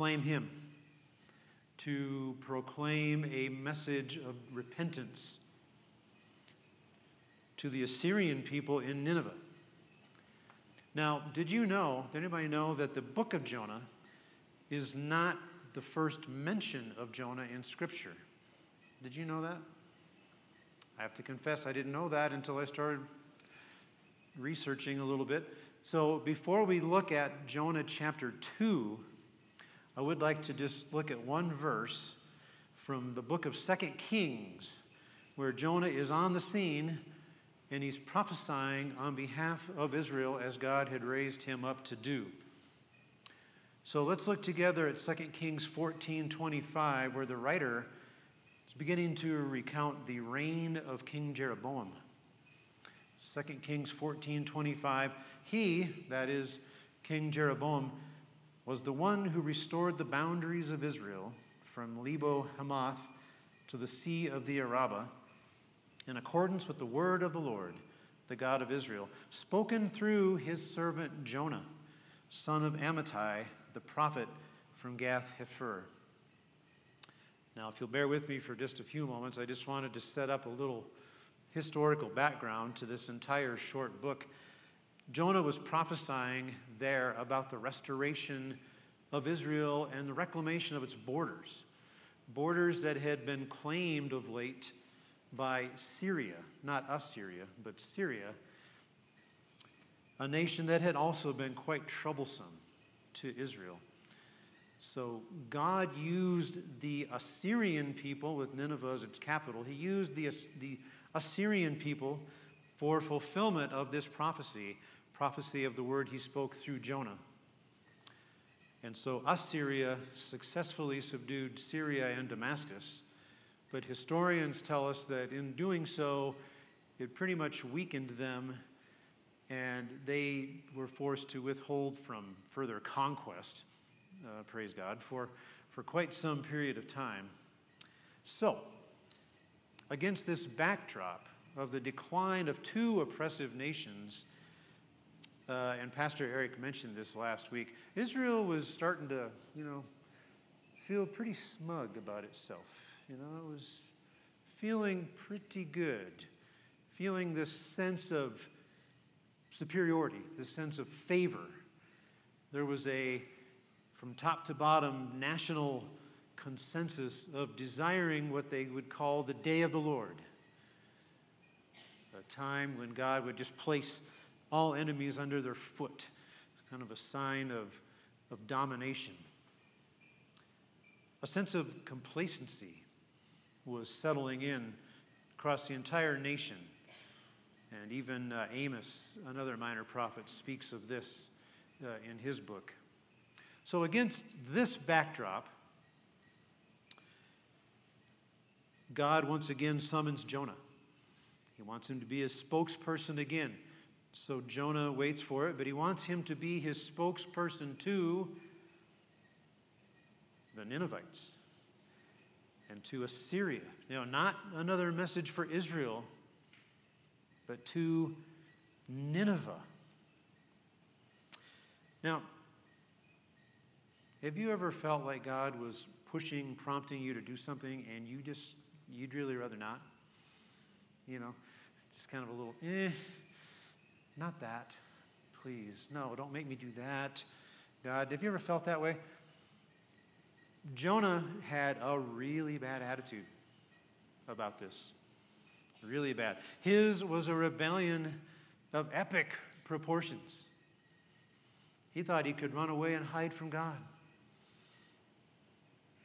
proclaim Him, to proclaim a message of repentance to the Assyrian people in Nineveh. Now, did you know, did anybody know that the book of Jonah is not the first mention of Jonah in Scripture? Did you know that? I have to confess, I didn't know that until I started researching a little bit. So, before we look at Jonah chapter 2, I would like to just look at one verse from the book of Second Kings, where Jonah is on the scene and he's prophesying on behalf of Israel as God had raised him up to do. So let's look together at 2 Kings 14 25, where the writer is beginning to recount the reign of King Jeroboam. 2 Kings 14 25, he, that is King Jeroboam, was the one who restored the boundaries of Israel from Lebo Hamath to the Sea of the Arabah in accordance with the word of the Lord, the God of Israel, spoken through his servant Jonah, son of Amittai, the prophet from Gath Hepher. Now, if you'll bear with me for just a few moments, I just wanted to set up a little historical background to this entire short book. Jonah was prophesying there about the restoration of Israel and the reclamation of its borders, borders that had been claimed of late by Syria, not Assyria, but Syria, a nation that had also been quite troublesome to Israel. So God used the Assyrian people with Nineveh as its capital. He used the, the Assyrian people for fulfillment of this prophecy, prophecy of the word he spoke through Jonah. And so Assyria successfully subdued Syria and Damascus but historians tell us that in doing so, it pretty much weakened them and they were forced to withhold from further conquest, uh, praise God, for, for quite some period of time. So, against this backdrop of the decline of two oppressive nations, uh, and Pastor Eric mentioned this last week, Israel was starting to, you know, feel pretty smug about itself. You know, it was feeling pretty good, feeling this sense of superiority, this sense of favor. There was a, from top to bottom, national consensus of desiring what they would call the day of the Lord. A time when God would just place all enemies under their foot, kind of a sign of, of domination. A sense of complacency was settling in across the entire nation. And even uh, Amos, another minor prophet, speaks of this uh, in his book. So, against this backdrop, God once again summons Jonah. He wants him to be his spokesperson again. So Jonah waits for it, but he wants him to be his spokesperson to the Ninevites and to Assyria. You know, not another message for Israel, but to Nineveh. Now, have you ever felt like God was pushing, prompting you to do something, and you just, you'd really rather not? You know, it's kind of a little, eh, not that. Please, no, don't make me do that. God, have you ever felt that way? Jonah had a really bad attitude about this. Really bad. His was a rebellion of epic proportions. He thought he could run away and hide from God.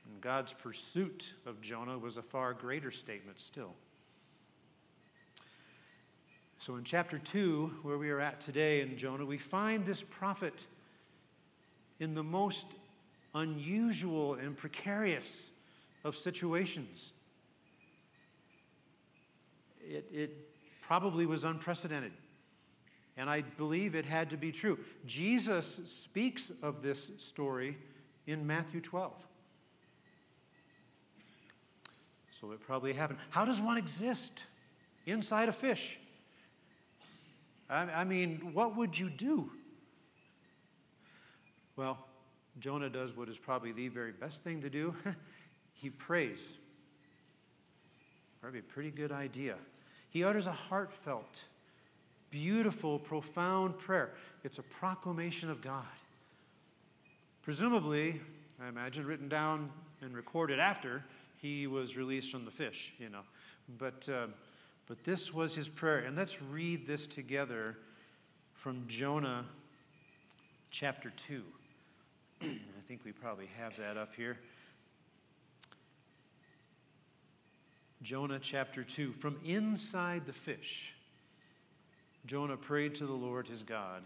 And God's pursuit of Jonah was a far greater statement still. So, in chapter 2, where we are at today in Jonah, we find this prophet in the most unusual and precarious of situations. It, it probably was unprecedented. And I believe it had to be true. Jesus speaks of this story in Matthew 12. So it probably happened. How does one exist inside a fish? I, mean, what would you do? Well, Jonah does what is probably the very best thing to do he prays. Probably a pretty good idea. He utters a heartfelt, beautiful, profound prayer. It's a proclamation of God. Presumably, I imagine, written down and recorded after he was released from the fish, you know. But, uh, but this was his prayer. And let's read this together from Jonah chapter 2. I think we probably have that up here. Jonah chapter 2. From inside the fish, Jonah prayed to the Lord his God.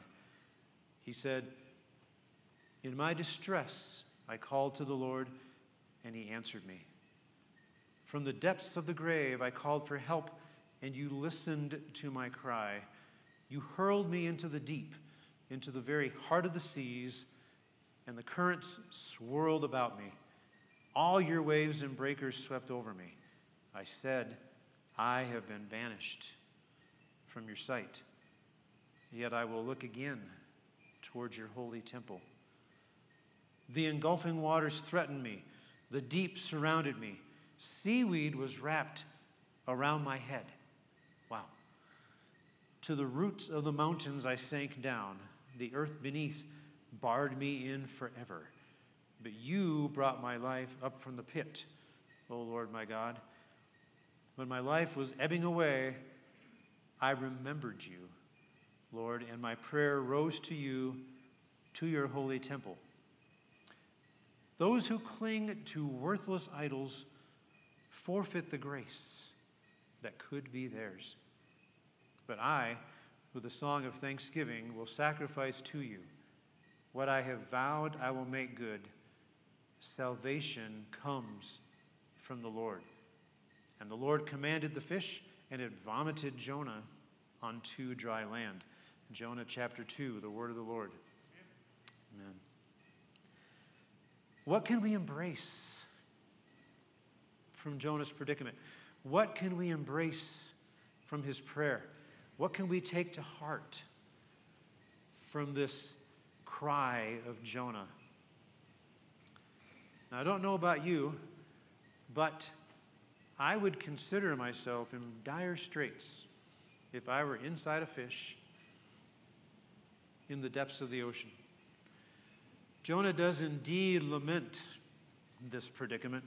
He said, In my distress, I called to the Lord, and he answered me. From the depths of the grave, I called for help, and you listened to my cry. You hurled me into the deep, into the very heart of the seas, and the currents swirled about me. All your waves and breakers swept over me. I said, I have been banished from your sight. Yet I will look again towards your holy temple. The engulfing waters threatened me, the deep surrounded me. Seaweed was wrapped around my head. To the roots of the mountains I sank down. The earth beneath barred me in forever. But you brought my life up from the pit, O Lord my God. When my life was ebbing away, I remembered you, Lord, and my prayer rose to you, to your holy temple. Those who cling to worthless idols forfeit the grace that could be theirs. But I, with a song of thanksgiving, will sacrifice to you. What I have vowed, I will make good. Salvation comes from the Lord. And the Lord commanded the fish, and it vomited Jonah onto dry land. Jonah chapter 2, the word of the Lord. Amen. What can we embrace from Jonah's predicament? What can we embrace from his prayer? What can we take to heart from this cry of Jonah? Now, I don't know about you, but I would consider myself in dire straits if I were inside a fish in the depths of the ocean. Jonah does indeed lament this predicament.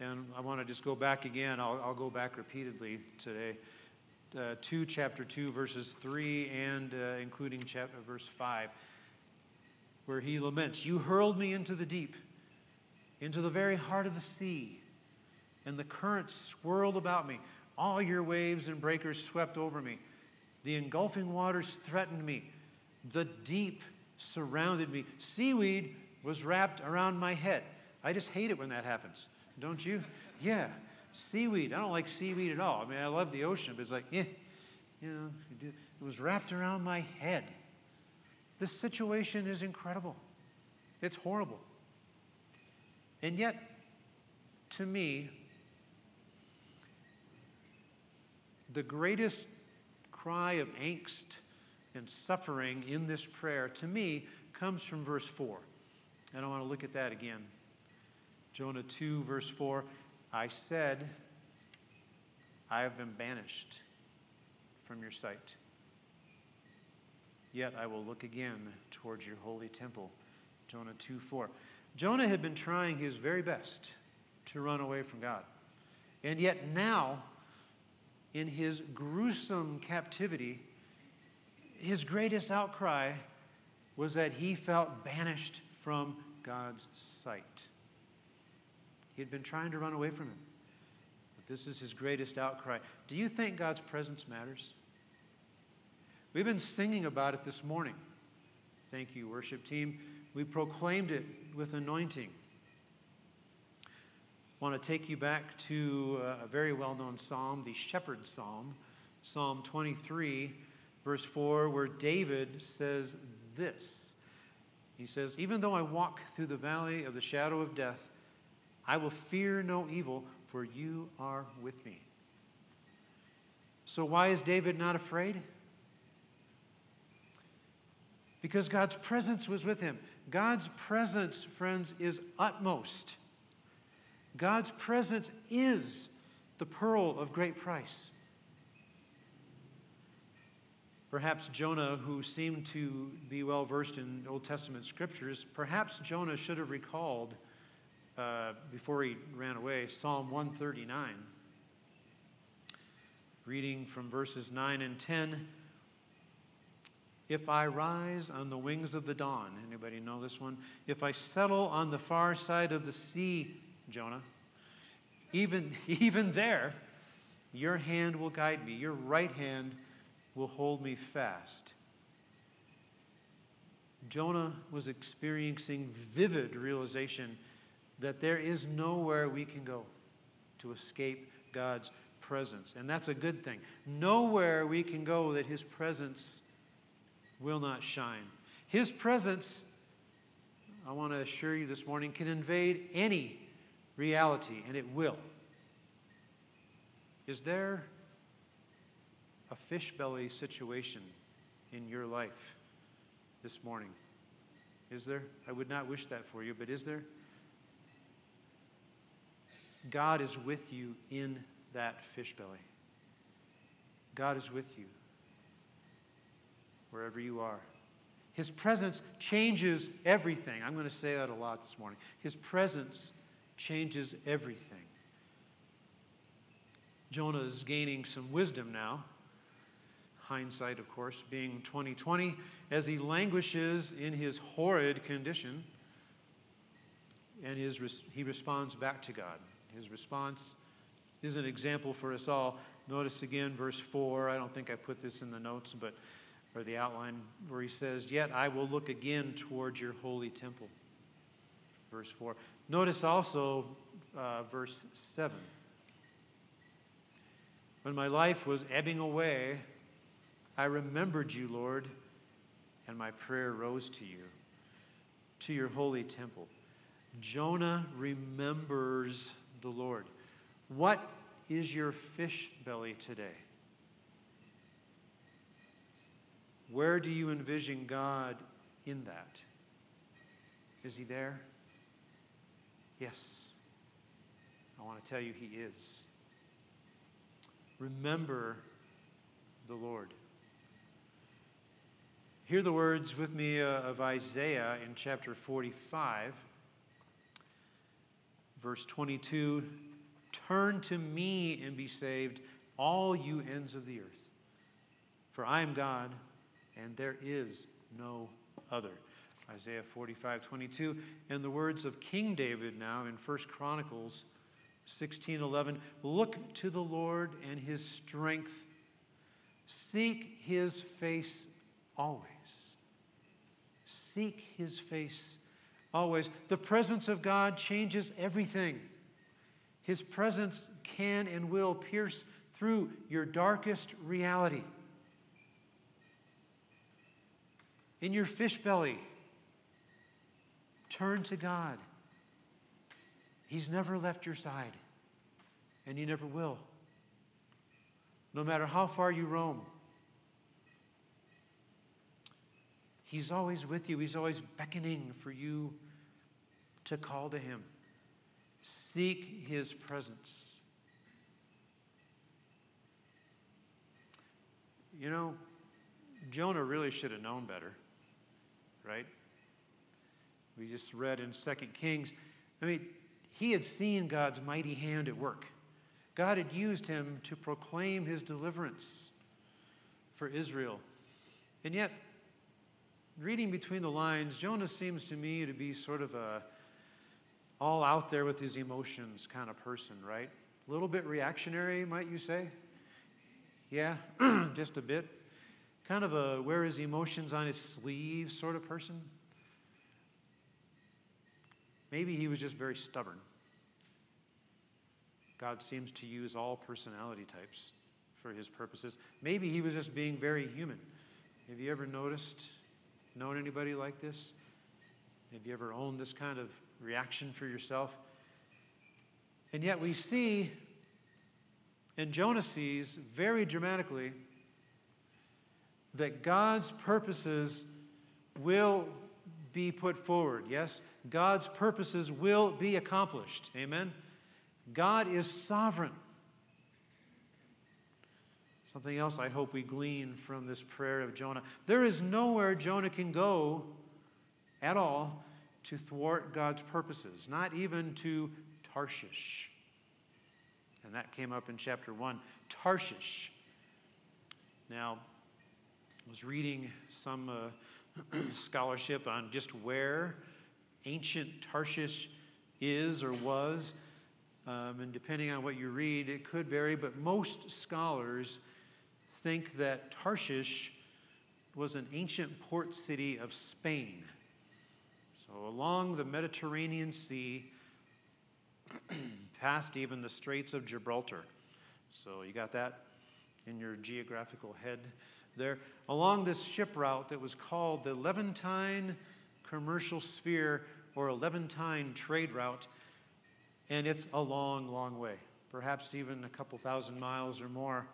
And I want to just go back again. I'll, I'll go back repeatedly today uh, to chapter 2, verses 3 and uh, including chapter, verse 5, where he laments You hurled me into the deep, into the very heart of the sea and the currents swirled about me. All your waves and breakers swept over me. The engulfing waters threatened me. The deep surrounded me. Seaweed was wrapped around my head. I just hate it when that happens, don't you? Yeah, seaweed. I don't like seaweed at all. I mean, I love the ocean, but it's like, eh, you know, it was wrapped around my head. This situation is incredible. It's horrible. And yet, to me, the greatest cry of angst and suffering in this prayer, to me, comes from verse 4. And I want to look at that again. Jonah 2, verse 4 I said, I have been banished from your sight. Yet I will look again towards your holy temple. Jonah 2 4. Jonah had been trying his very best to run away from God. And yet now in his gruesome captivity, his greatest outcry was that he felt banished from God's sight. He had been trying to run away from him. But this is his greatest outcry. Do you think God's presence matters? We've been singing about it this morning. Thank you, worship team. We proclaimed it with anointing want to take you back to uh, a very well known psalm, the Shepherd Psalm, Psalm 23, verse 4, where David says this. He says, Even though I walk through the valley of the shadow of death, I will fear no evil, for you are with me. So, why is David not afraid? because God's presence was with him. God's presence, friends, is utmost. God's presence is the pearl of great price. Perhaps Jonah, who seemed to be well versed in Old Testament scriptures, perhaps Jonah should have recalled uh, before he ran away Psalm 139, reading from verses 9 and 10. If I rise on the wings of the dawn, anybody know this one? If I settle on the far side of the sea, Jonah, even, even there, your hand will guide me, your right hand will hold me fast. Jonah was experiencing vivid realization that there is nowhere we can go to escape God's presence. And that's a good thing. Nowhere we can go that His presence will not shine. His presence, I want to assure you this morning, can invade any reality, and it will. Is there a fish belly situation in your life this morning? Is there? I would not wish that for you, but is there? God is with you in that fish belly. God is with you wherever you are. His presence changes everything. I'm going to say that a lot this morning. His presence changes everything. Jonah is gaining some wisdom now. Hindsight, of course, being 2020, as he languishes in his horrid condition, and his, he responds back to God. His response is an example for us all. Notice again verse 4. I don't think I put this in the notes, but or the outline where he says, Yet I will look again towards your holy temple. Verse 4. Notice also uh, verse 7. When my life was ebbing away, I remembered you, Lord, and my prayer rose to you, to your holy temple. Jonah remembers the Lord. What is your fish belly today? Where do you envision God in that? Is he there? Yes. I want to tell you, he is. Remember the Lord. Hear the words with me uh, of Isaiah in chapter 45, verse 22 Turn to me and be saved, all you ends of the earth. For I am God, and there is no other. Isaiah 45, 22. And the words of King David now in 1 Chronicles 16, 11. Look to the Lord and his strength. Seek his face always. Seek his face always. The presence of God changes everything. His presence can and will pierce through your darkest reality. In your fish belly, turn to God. He's never left your side, and He never will. No matter how far you roam, He's always with you. He's always beckoning for you to call to Him. Seek His presence. You know, Jonah really should have known better, right? We just read in Second Kings. I mean, he had seen God's mighty hand at work. God had used him to proclaim his deliverance for Israel. And yet, reading between the lines, Jonah seems to me to be sort of a all out there with his emotions kind of person, right? A little bit reactionary, might you say? Yeah, just a bit. Kind of a wear his emotions on his sleeve sort of person. Maybe he was just very stubborn. God seems to use all personality types for his purposes. Maybe he was just being very human. Have you ever noticed known anybody like this? Have you ever owned this kind of reaction for yourself? And yet we see, and Jonah sees very dramatically, that God's purposes will be put forward. Yes, God's purposes will be accomplished. Amen. God is sovereign. Something else I hope we glean from this prayer of Jonah. There is nowhere Jonah can go at all to thwart God's purposes, not even to Tarshish. And that came up in chapter 1. Tarshish. Now, I was reading some uh, scholarship on just where ancient Tarshish is or was. Um, and depending on what you read, it could vary, but most scholars think that Tarshish was an ancient port city of Spain. So, along the Mediterranean Sea, past even the Straits of Gibraltar. So, you got that in your geographical head there. Along this ship route that was called the Levantine Commercial Sphere or Levantine Trade Route, and it's a long, long way, perhaps even a couple thousand miles or more.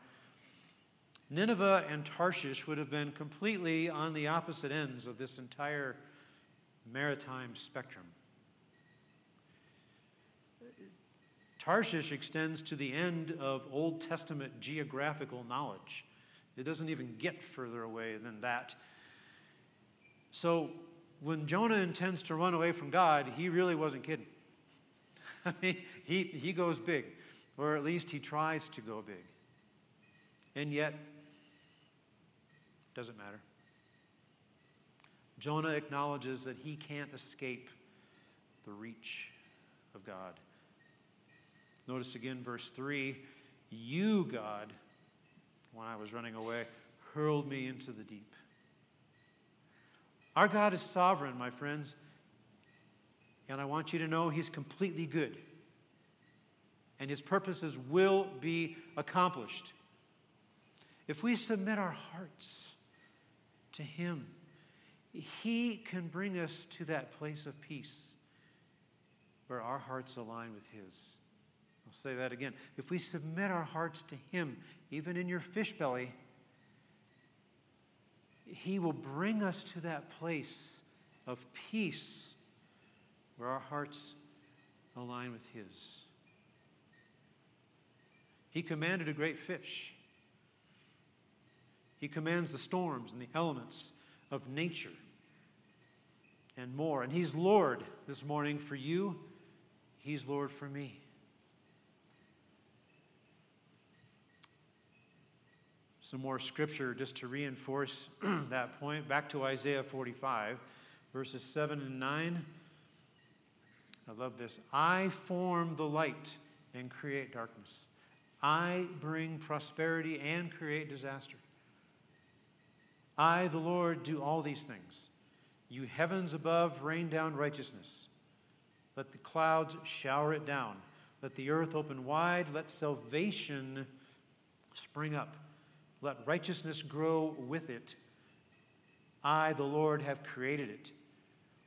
Nineveh and Tarshish would have been completely on the opposite ends of this entire maritime spectrum. Tarshish extends to the end of Old Testament geographical knowledge. It doesn't even get further away than that. So, when Jonah intends to run away from God, he really wasn't kidding. I mean, he, he goes big, or at least he tries to go big. And yet, doesn't matter. Jonah acknowledges that he can't escape the reach of God. Notice again verse 3 You, God, when I was running away, hurled me into the deep. Our God is sovereign, my friends, and I want you to know He's completely good, and His purposes will be accomplished. If we submit our hearts, to Him. He can bring us to that place of peace where our hearts align with His. I'll say that again. If we submit our hearts to Him, even in your fish belly, He will bring us to that place of peace where our hearts align with His. He commanded a great fish he commands the storms and the elements of nature and more. And He's Lord this morning for you, He's Lord for me. Some more scripture just to reinforce that point. Back to Isaiah 45, verses 7 and 9. I love this. I form the light and create darkness. I bring prosperity and create disaster. I, the Lord, do all these things. You heavens above, rain down righteousness. Let the clouds shower it down. Let the earth open wide. Let salvation spring up. Let righteousness grow with it. I, the Lord, have created it.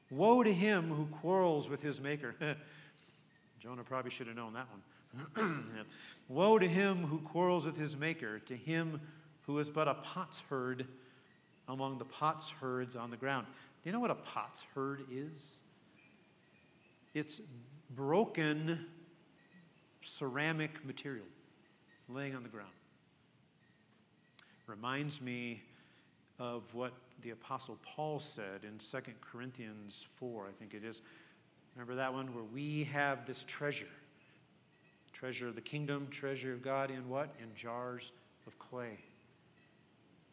Woe to him who quarrels with his maker. Jonah probably should have known that one. Woe to him who quarrels with his maker, to him who is but a potsherd among the potsherds on the ground. Do you know what a pot's herd is? It's broken ceramic material laying on the ground. Reminds me of what the Apostle Paul said in 2 Corinthians 4, I think it is. Remember that one where we have this treasure treasure of the kingdom, treasure of God in what? In jars of clay.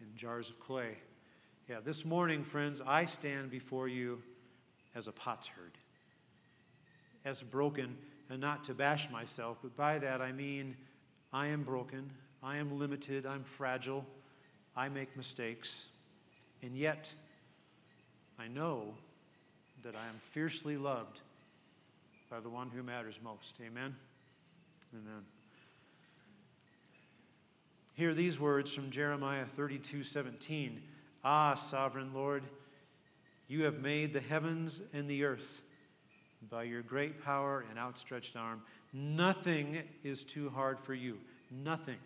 In jars of clay. Yeah, this morning, friends, I stand before you as a potsherd, as broken, and not to bash myself, but by that I mean I am broken, I am limited, I'm fragile, I make mistakes, and yet I know that I am fiercely loved by the one who matters most. Amen? Amen. Hear these words from Jeremiah 32 17. Ah, sovereign Lord, you have made the heavens and the earth by your great power and outstretched arm. Nothing is too hard for you. Nothing.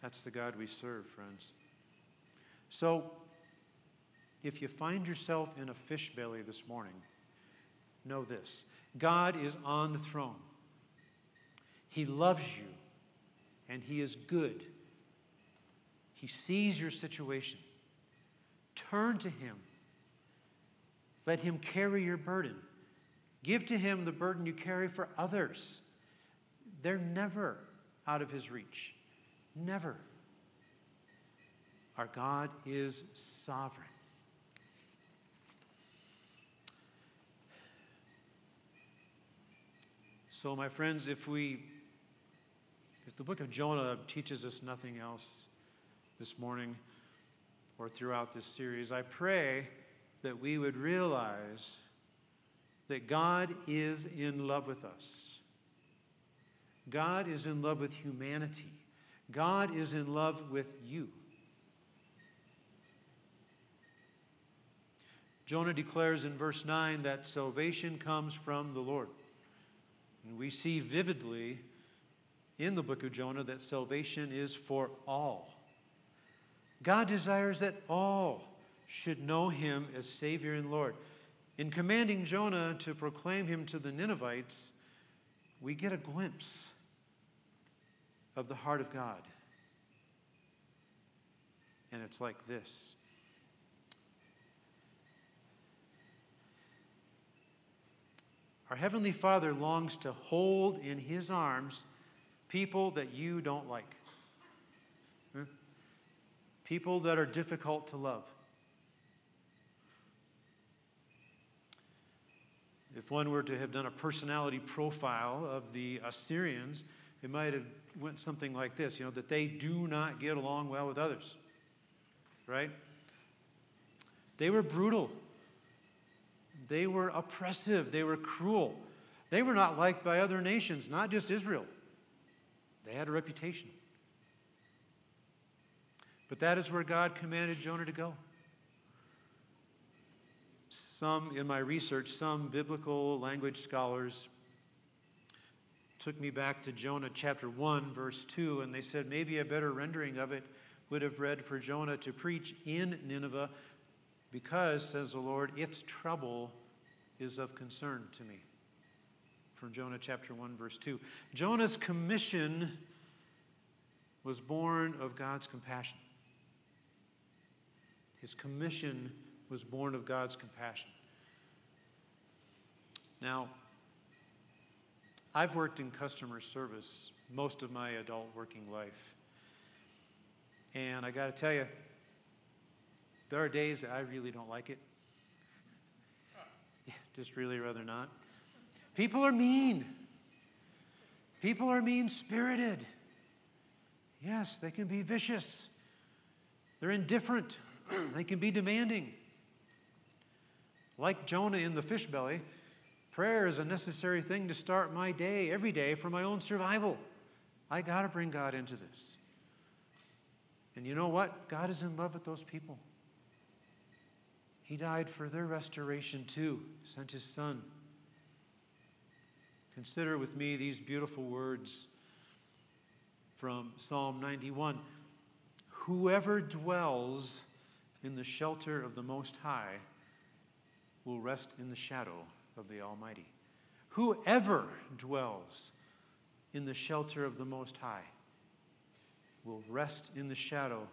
That's the God we serve, friends. So, if you find yourself in a fish belly this morning, know this God is on the throne. He loves you, and He is good. He sees your situation. Turn to Him. Let Him carry your burden. Give to Him the burden you carry for others. They're never out of His reach. Never. Our God is sovereign. So, my friends, if we, if the book of Jonah teaches us nothing else this morning or throughout this series, I pray that we would realize that God is in love with us. God is in love with humanity. God is in love with you. Jonah declares in verse 9 that salvation comes from the Lord. And we see vividly in the book of Jonah that salvation is for all. God desires that all should know him as Savior and Lord. In commanding Jonah to proclaim him to the Ninevites, we get a glimpse of the heart of God. And it's like this Our Heavenly Father longs to hold in His arms people that you don't like, people that are difficult to love. If one were to have done a personality profile of the Assyrians, it might have went something like this, you know, that they do not get along well with others. Right? They were brutal. They were oppressive, they were cruel. They were not liked by other nations, not just Israel. They had a reputation. But that is where God commanded Jonah to go. Some, in my research, some biblical language scholars took me back to Jonah chapter 1, verse 2, and they said maybe a better rendering of it would have read for Jonah to preach in Nineveh because, says the Lord, its trouble is of concern to me. From Jonah chapter 1, verse 2. Jonah's commission was born of God's compassion. His commission was born of God's compassion. Now, I've worked in customer service most of my adult working life. And I got to tell you, there are days that I really don't like it. Just really rather not. People are mean. People are mean spirited. Yes, they can be vicious. They're indifferent. They can be demanding. Like Jonah in the fish belly, prayer is a necessary thing to start my day every day for my own survival. I got to bring God into this. And you know what? God is in love with those people. He died for their restoration too, sent his son. Consider with me these beautiful words from Psalm 91 Whoever dwells in the shelter of the Most High will rest in the shadow of the Almighty. Whoever dwells in the shelter of the Most High will rest in the shadow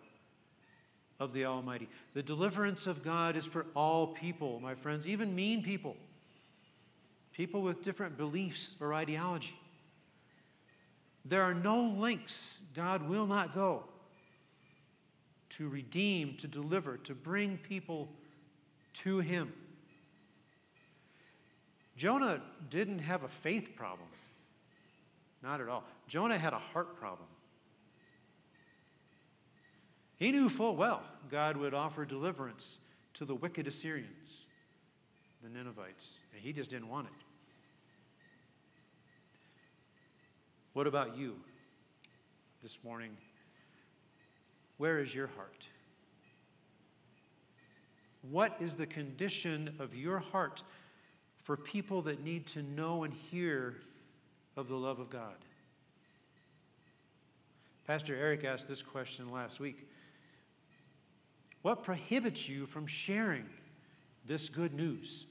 of the Almighty. The deliverance of God is for all people, my friends, even mean people, people with different beliefs or ideology. There are no links God will not go to redeem, to deliver, to bring people to Him. Jonah didn't have a faith problem. Not at all. Jonah had a heart problem. He knew full well God would offer deliverance to the wicked Assyrians, the Ninevites, and he just didn't want it. What about you this morning? Where is your heart? What is the condition of your heart for people that need to know and hear of the love of God? Pastor Eric asked this question last week What prohibits you from sharing this good news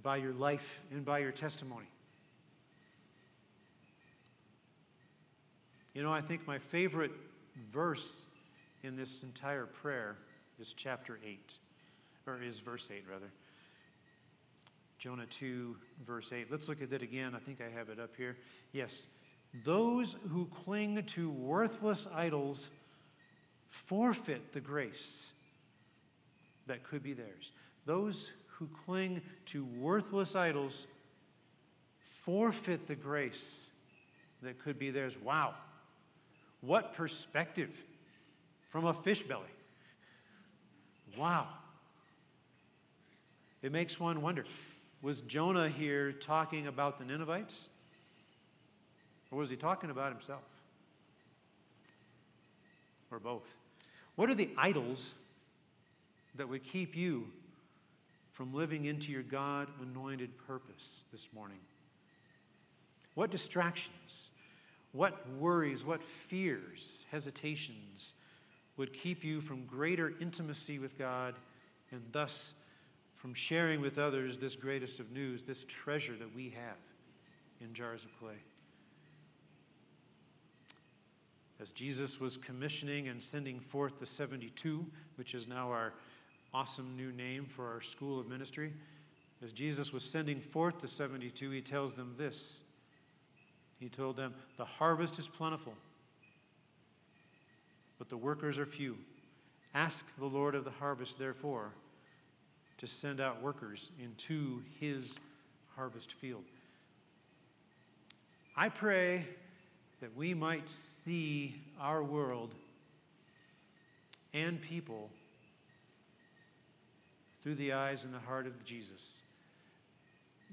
by your life and by your testimony? You know, I think my favorite verse in this entire prayer is chapter 8, or is verse 8, rather. Jonah 2, verse 8. Let's look at that again. I think I have it up here. Yes. Those who cling to worthless idols forfeit the grace that could be theirs. Those who cling to worthless idols forfeit the grace that could be theirs. Wow. What perspective from a fish belly. Wow. It makes one wonder was Jonah here talking about the Ninevites? Or was he talking about himself? Or both? What are the idols that would keep you from living into your God anointed purpose this morning? What distractions, what worries, what fears, hesitations would keep you from greater intimacy with God and thus from sharing with others this greatest of news, this treasure that we have in jars of clay? As Jesus was commissioning and sending forth the 72, which is now our awesome new name for our school of ministry, as Jesus was sending forth the 72, he tells them this he told them, The harvest is plentiful, but the workers are few. Ask the Lord of the harvest, therefore, to send out workers into his harvest field. I pray that we might see our world and people through the eyes and the heart of Jesus.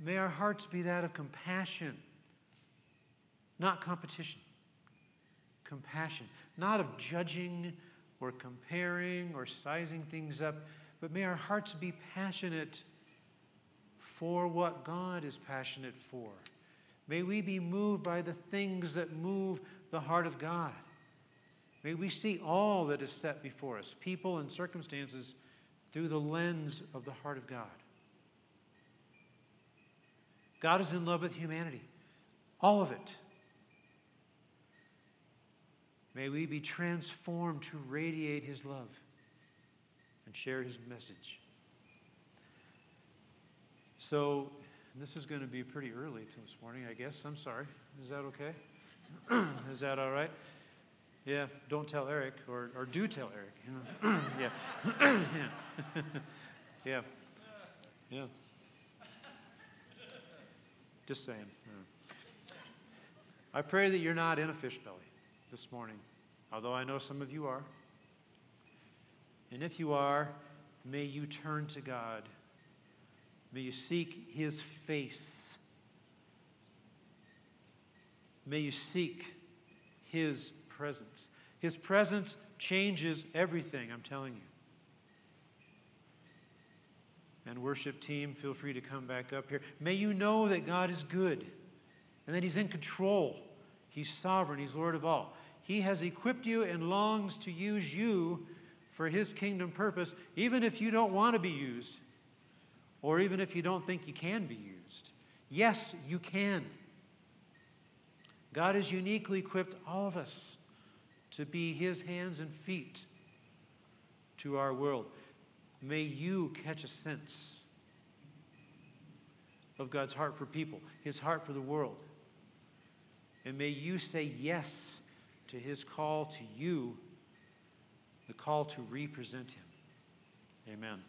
May our hearts be that of compassion not competition, compassion, not of judging or comparing or sizing things up, but may our hearts be passionate for what God is passionate for. May we be moved by the things that move the heart of God. May we see all that is set before us, people and circumstances, through the lens of the heart of God. God is in love with humanity, all of it. May we be transformed to radiate his love and share his message. So, this is going to be pretty early this morning, I guess. I'm sorry. Is that okay? is that all right? Yeah, don't tell Eric, or, or do tell Eric. yeah. yeah. yeah. Yeah. Just saying. Yeah. I pray that you're not in a fish belly this morning, although I know some of you are. And if you are, may you turn to God. May you seek His face. May you seek His presence. His presence changes everything, I'm telling you. And worship team, feel free to come back up here. May you know that God is good and that He's in control. He's sovereign, He's Lord of all. He has equipped you and longs to use you for His kingdom purpose, even if you don't want to be used, or even if you don't think you can be used. Yes, you can. God has uniquely equipped all of us to be His hands and feet to our world. May you catch a sense of God's heart for people, His heart for the world. And may you say yes to his call to you, the call to represent him. Amen.